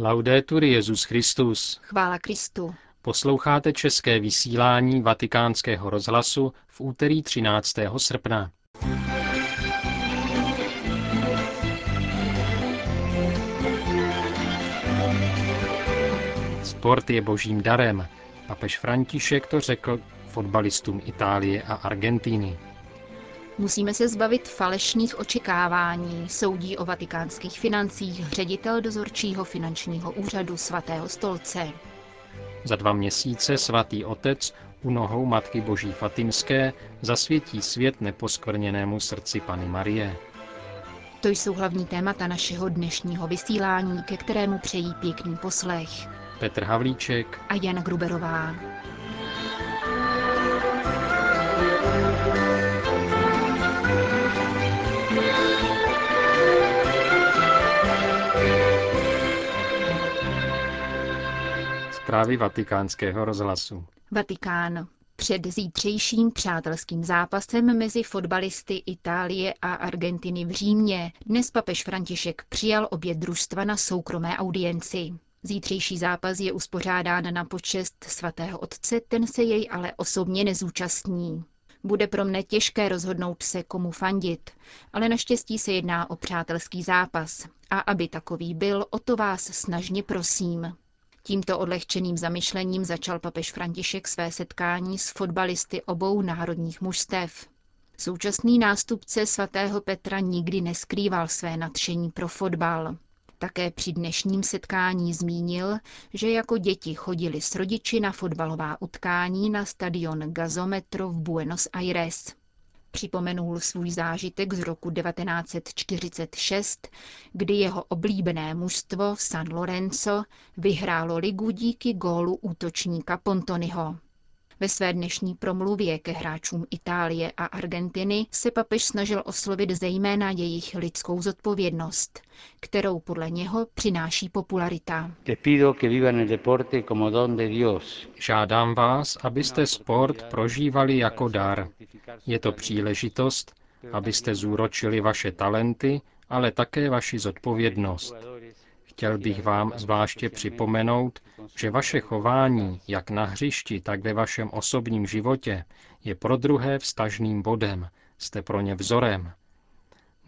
Laudetur Jezus Christus. Chvála Kristu. Posloucháte české vysílání Vatikánského rozhlasu v úterý 13. srpna. Sport je božím darem. Papež František to řekl fotbalistům Itálie a Argentiny. Musíme se zbavit falešných očekávání, soudí o vatikánských financích ředitel dozorčího finančního úřadu svatého stolce. Za dva měsíce svatý otec u nohou Matky Boží Fatimské zasvětí svět neposkvrněnému srdci Pany Marie. To jsou hlavní témata našeho dnešního vysílání, ke kterému přejí pěkný poslech. Petr Havlíček a Jana Gruberová. Zprávy vatikánského rozhlasu. Vatikán. Před zítřejším přátelským zápasem mezi fotbalisty Itálie a Argentiny v Římě dnes papež František přijal obě družstva na soukromé audienci. Zítřejší zápas je uspořádán na počest svatého otce, ten se jej ale osobně nezúčastní. Bude pro mne těžké rozhodnout se, komu fandit, ale naštěstí se jedná o přátelský zápas. A aby takový byl, o to vás snažně prosím. Tímto odlehčeným zamyšlením začal papež František své setkání s fotbalisty obou národních mužstev. Současný nástupce svatého Petra nikdy neskrýval své nadšení pro fotbal. Také při dnešním setkání zmínil, že jako děti chodili s rodiči na fotbalová utkání na stadion Gazometro v Buenos Aires. Připomenul svůj zážitek z roku 1946, kdy jeho oblíbené mužstvo San Lorenzo vyhrálo ligu díky gólu útočníka Pontonyho. Ve své dnešní promluvě ke hráčům Itálie a Argentiny se papež snažil oslovit zejména jejich lidskou zodpovědnost, kterou podle něho přináší popularita. Žádám vás, abyste sport prožívali jako dar. Je to příležitost, abyste zúročili vaše talenty, ale také vaši zodpovědnost. Chtěl bych vám zvláště připomenout, že vaše chování, jak na hřišti, tak ve vašem osobním životě, je pro druhé vztažným bodem, jste pro ně vzorem.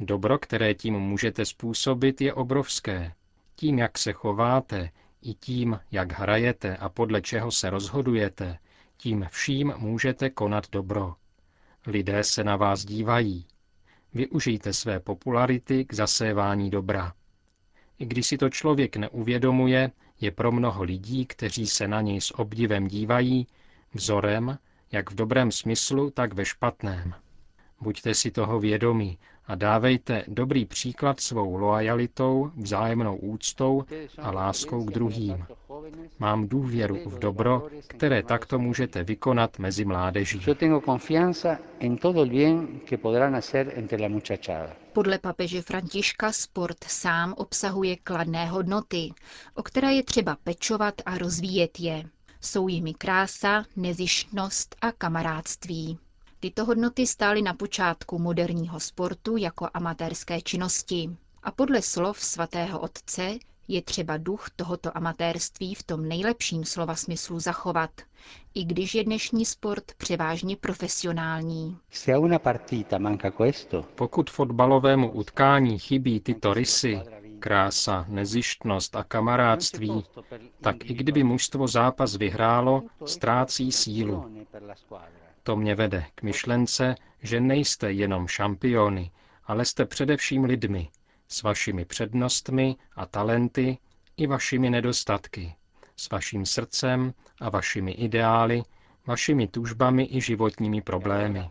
Dobro, které tím můžete způsobit, je obrovské. Tím, jak se chováte, i tím, jak hrajete a podle čeho se rozhodujete, tím vším můžete konat dobro. Lidé se na vás dívají. Využijte své popularity k zasévání dobra. I když si to člověk neuvědomuje, je pro mnoho lidí, kteří se na něj s obdivem dívají, vzorem, jak v dobrém smyslu, tak ve špatném. Buďte si toho vědomí a dávejte dobrý příklad svou loajalitou, vzájemnou úctou a láskou k druhým. Mám důvěru v dobro, které takto můžete vykonat mezi mládeží. Podle papeže Františka sport sám obsahuje kladné hodnoty, o které je třeba pečovat a rozvíjet je. Jsou jimi krása, nezištnost a kamarádství. Tyto hodnoty stály na počátku moderního sportu jako amatérské činnosti. A podle slov svatého otce je třeba duch tohoto amatérství v tom nejlepším slova smyslu zachovat, i když je dnešní sport převážně profesionální. Pokud fotbalovému utkání chybí tyto rysy, krása, nezištnost a kamarádství, tak i kdyby mužstvo zápas vyhrálo, ztrácí sílu. To mě vede k myšlence, že nejste jenom šampiony, ale jste především lidmi, s vašimi přednostmi a talenty i vašimi nedostatky, s vaším srdcem a vašimi ideály, vašimi tužbami i životními problémy.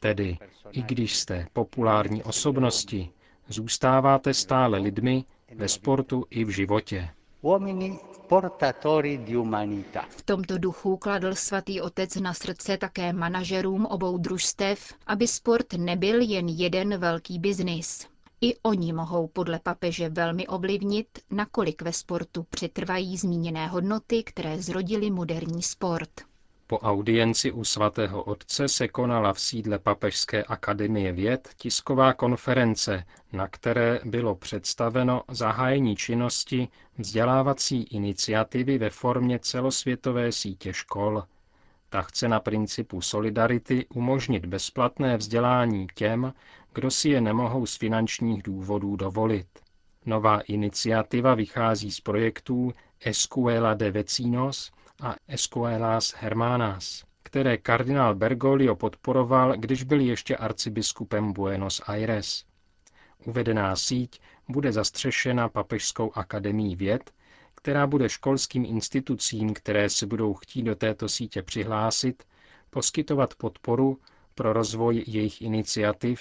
Tedy, i když jste populární osobnosti, zůstáváte stále lidmi ve sportu i v životě. V tomto duchu kladl svatý otec na srdce také manažerům obou družstev, aby sport nebyl jen jeden velký biznis. I oni mohou podle papeže velmi ovlivnit, nakolik ve sportu přetrvají zmíněné hodnoty, které zrodily moderní sport. Po audienci u svatého otce se konala v sídle Papežské akademie věd tisková konference, na které bylo představeno zahájení činnosti vzdělávací iniciativy ve formě celosvětové sítě škol. Ta chce na principu solidarity umožnit bezplatné vzdělání těm, kdo si je nemohou z finančních důvodů dovolit. Nová iniciativa vychází z projektů Escuela de Vecinos a Escuelas Hermanas, které kardinál Bergoglio podporoval, když byl ještě arcibiskupem Buenos Aires. Uvedená síť bude zastřešena Papežskou akademií věd, která bude školským institucím, které se budou chtít do této sítě přihlásit, poskytovat podporu pro rozvoj jejich iniciativ,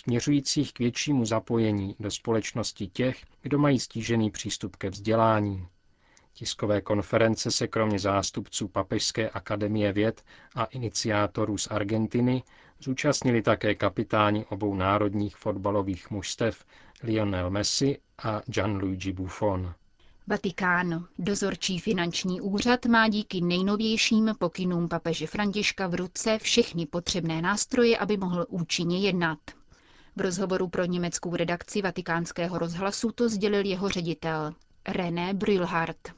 směřujících k většímu zapojení do společnosti těch, kdo mají stížený přístup ke vzdělání. Tiskové konference se kromě zástupců Papežské akademie věd a iniciátorů z Argentiny zúčastnili také kapitáni obou národních fotbalových mužstev Lionel Messi a Gianluigi Buffon. Vatikán. Dozorčí finanční úřad má díky nejnovějším pokynům papeže Františka v ruce všechny potřebné nástroje, aby mohl účinně jednat. V rozhovoru pro německou redakci vatikánského rozhlasu to sdělil jeho ředitel René Brülhardt.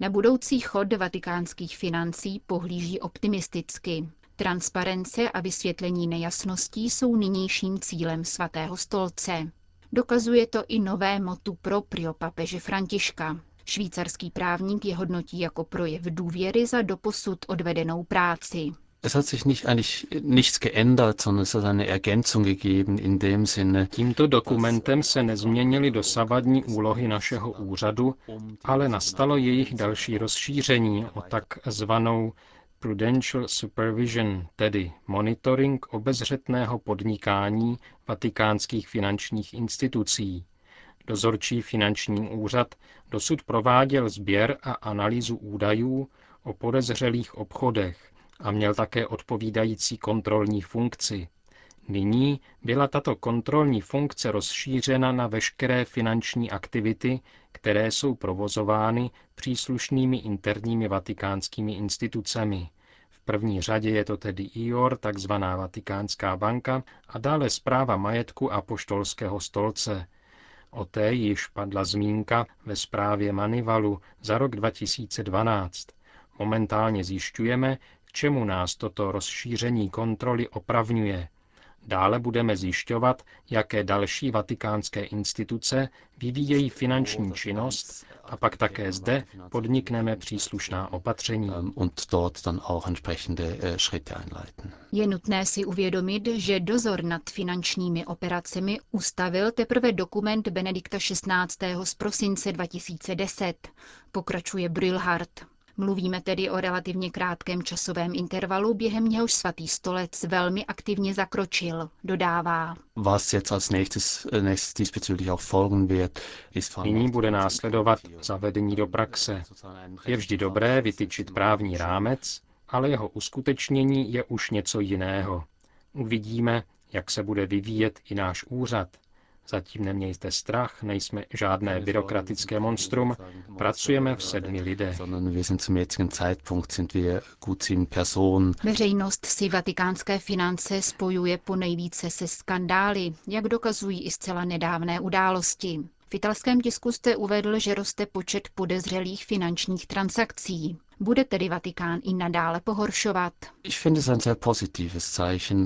Na budoucí chod vatikánských financí pohlíží optimisticky. Transparence a vysvětlení nejasností jsou nynějším cílem svatého stolce. Dokazuje to i nové motu proprio papeže Františka. Švýcarský právník je hodnotí jako projev důvěry za doposud odvedenou práci. Es hat sich nicht eigentlich nichts geändert, sondern es hat eine Ergänzung gegeben in dem Sinne. Tímto dokumentem se nezměnily dosavadní úlohy našeho úřadu, ale nastalo jejich další rozšíření o tak zvanou Prudential Supervision, tedy monitoring obezřetného podnikání vatikánských finančních institucí. Dozorčí finanční úřad dosud prováděl sběr a analýzu údajů o podezřelých obchodech, a měl také odpovídající kontrolní funkci. Nyní byla tato kontrolní funkce rozšířena na veškeré finanční aktivity, které jsou provozovány příslušnými interními vatikánskými institucemi. V první řadě je to tedy IOR, takzvaná Vatikánská banka, a dále zpráva majetku a poštolského stolce. O té již padla zmínka ve zprávě Manivalu za rok 2012. Momentálně zjišťujeme, k čemu nás toto rozšíření kontroly opravňuje. Dále budeme zjišťovat, jaké další vatikánské instituce vyvíjejí finanční činnost a pak také zde podnikneme příslušná opatření. Äh, Je nutné si uvědomit, že dozor nad finančními operacemi ustavil teprve dokument Benedikta XVI. z prosince 2010, pokračuje Brülhardt. Mluvíme tedy o relativně krátkém časovém intervalu, během něhož svatý stolec velmi aktivně zakročil, dodává. Nyní bude následovat zavedení do praxe. Je vždy dobré vytyčit právní rámec, ale jeho uskutečnění je už něco jiného. Uvidíme, jak se bude vyvíjet i náš úřad, Zatím nemějte strach, nejsme žádné byrokratické monstrum, pracujeme v sedmi lidech. Veřejnost si vatikánské finance spojuje po nejvíce se skandály, jak dokazují i zcela nedávné události. V italském tisku jste uvedl, že roste počet podezřelých finančních transakcí. Bude tedy Vatikán i nadále pohoršovat?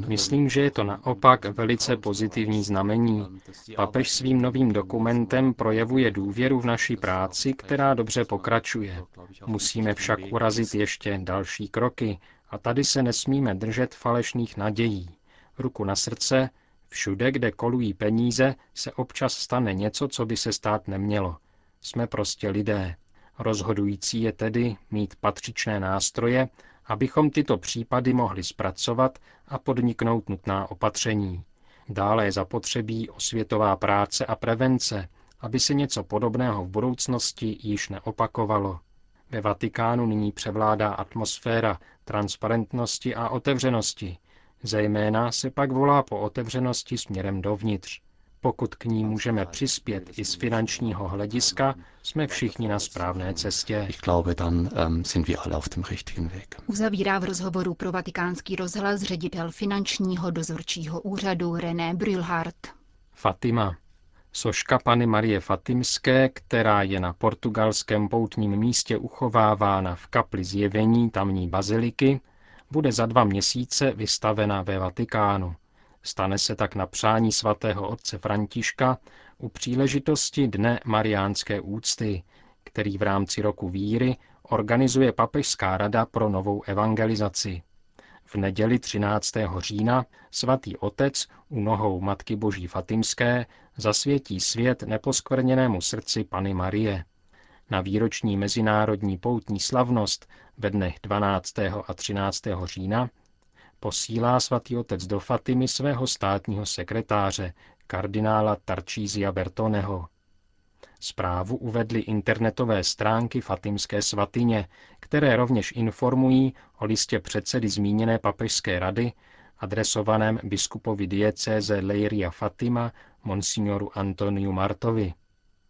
Myslím, že je to naopak velice pozitivní znamení. Papež svým novým dokumentem projevuje důvěru v naší práci, která dobře pokračuje. Musíme však urazit ještě další kroky a tady se nesmíme držet falešných nadějí. Ruku na srdce, všude, kde kolují peníze, se občas stane něco, co by se stát nemělo. Jsme prostě lidé. Rozhodující je tedy mít patřičné nástroje, abychom tyto případy mohli zpracovat a podniknout nutná opatření. Dále je zapotřebí osvětová práce a prevence, aby se něco podobného v budoucnosti již neopakovalo. Ve Vatikánu nyní převládá atmosféra transparentnosti a otevřenosti. Zejména se pak volá po otevřenosti směrem dovnitř. Pokud k ní můžeme přispět i z finančního hlediska, jsme všichni na správné cestě. Ich glaube, dann ähm, sind wir alle auf dem richtigen Weg. Uzavírá v rozhovoru pro vatikánský rozhlas ředitel finančního dozorčího úřadu René Brülhardt. Fatima. Soška Pany Marie Fatimské, která je na portugalském poutním místě uchovávána v kapli zjevení tamní baziliky, bude za dva měsíce vystavena ve Vatikánu. Stane se tak na přání svatého otce Františka u příležitosti Dne mariánské úcty, který v rámci roku víry organizuje Papežská rada pro novou evangelizaci. V neděli 13. října svatý otec u nohou Matky Boží Fatimské zasvětí svět neposkvrněnému srdci Pany Marie. Na výroční mezinárodní poutní slavnost ve dnech 12. a 13. října posílá svatý otec do Fatimy svého státního sekretáře, kardinála Tarčízia Bertoneho. Zprávu uvedly internetové stránky Fatimské svatyně, které rovněž informují o listě předsedy zmíněné papežské rady, adresovaném biskupovi diecéze Leiria Fatima, monsignoru Antoniu Martovi.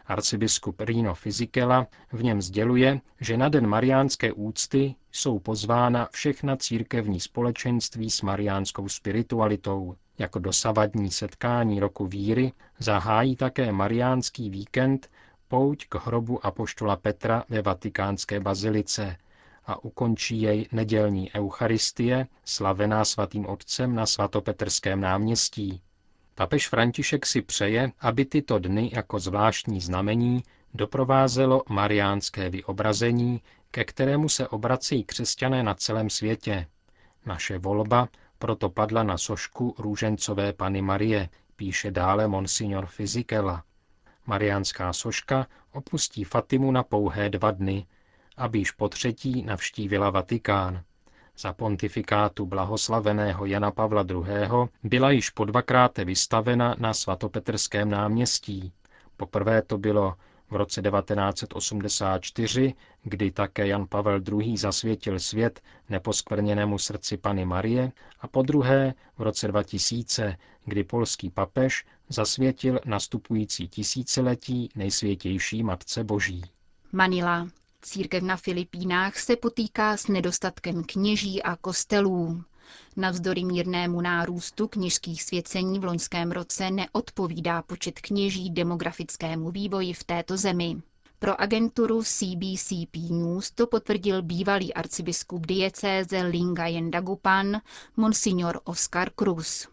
Arcibiskup Rino Fizikela v něm sděluje, že na den mariánské úcty jsou pozvána všechna církevní společenství s mariánskou spiritualitou. Jako dosavadní setkání roku víry zahájí také mariánský víkend pouť k hrobu apoštola Petra ve vatikánské bazilice a ukončí jej nedělní eucharistie, slavená svatým otcem na svatopetrském náměstí. Papež František si přeje, aby tyto dny jako zvláštní znamení doprovázelo mariánské vyobrazení, ke kterému se obrací křesťané na celém světě. Naše volba proto padla na sošku růžencové Pany Marie, píše dále monsignor Fizikela. Mariánská soška opustí Fatimu na pouhé dva dny, aby již po třetí navštívila Vatikán. Za pontifikátu blahoslaveného Jana Pavla II. byla již po dvakrát vystavena na svatopetrském náměstí. Poprvé to bylo v roce 1984, kdy také Jan Pavel II. zasvětil svět neposkvrněnému srdci Pany Marie a po druhé v roce 2000, kdy polský papež zasvětil nastupující tisíciletí nejsvětější Matce Boží. Manila. Církev na Filipínách se potýká s nedostatkem kněží a kostelů. Navzdory mírnému nárůstu kněžských svěcení v loňském roce neodpovídá počet kněží demografickému vývoji v této zemi. Pro agenturu CBCP News to potvrdil bývalý arcibiskup diecéze Lingayen Dagupan, monsignor Oscar Cruz.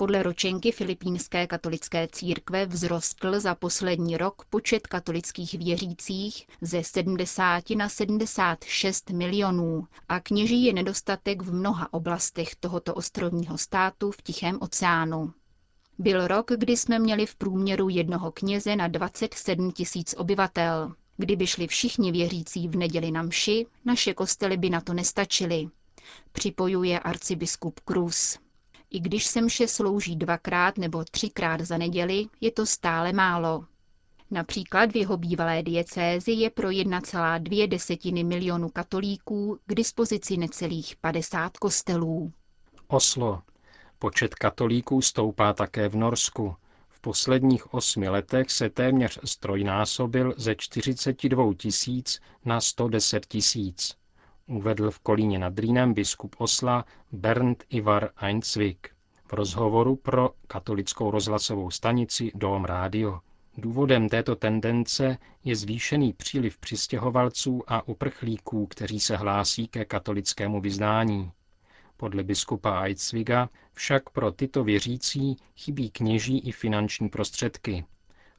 Podle ročenky Filipínské katolické církve vzrostl za poslední rok počet katolických věřících ze 70 na 76 milionů a kněží je nedostatek v mnoha oblastech tohoto ostrovního státu v Tichém oceánu. Byl rok, kdy jsme měli v průměru jednoho kněze na 27 tisíc obyvatel. Kdyby šli všichni věřící v neděli na mši, naše kostely by na to nestačily. Připojuje arcibiskup Cruz. I když se mše slouží dvakrát nebo třikrát za neděli, je to stále málo. Například v jeho bývalé diecézi je pro 1,2 desetiny milionu katolíků k dispozici necelých 50 kostelů. Oslo. Počet katolíků stoupá také v Norsku. V posledních osmi letech se téměř strojnásobil ze 42 tisíc na 110 tisíc uvedl v Kolíně nad Rýnem biskup Osla Bernd Ivar Einsvik v rozhovoru pro katolickou rozhlasovou stanici Dom Radio. Důvodem této tendence je zvýšený příliv přistěhovalců a uprchlíků, kteří se hlásí ke katolickému vyznání. Podle biskupa Eidsviga však pro tyto věřící chybí kněží i finanční prostředky.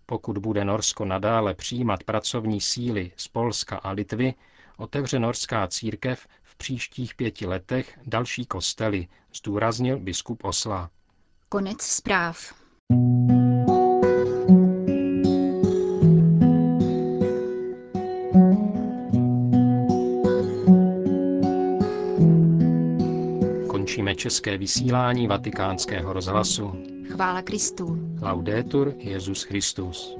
Pokud bude Norsko nadále přijímat pracovní síly z Polska a Litvy, otevře norská církev v příštích pěti letech další kostely, zdůraznil biskup Osla. Konec zpráv. Končíme české vysílání vatikánského rozhlasu. Chvála Kristu. Laudetur Jezus Christus.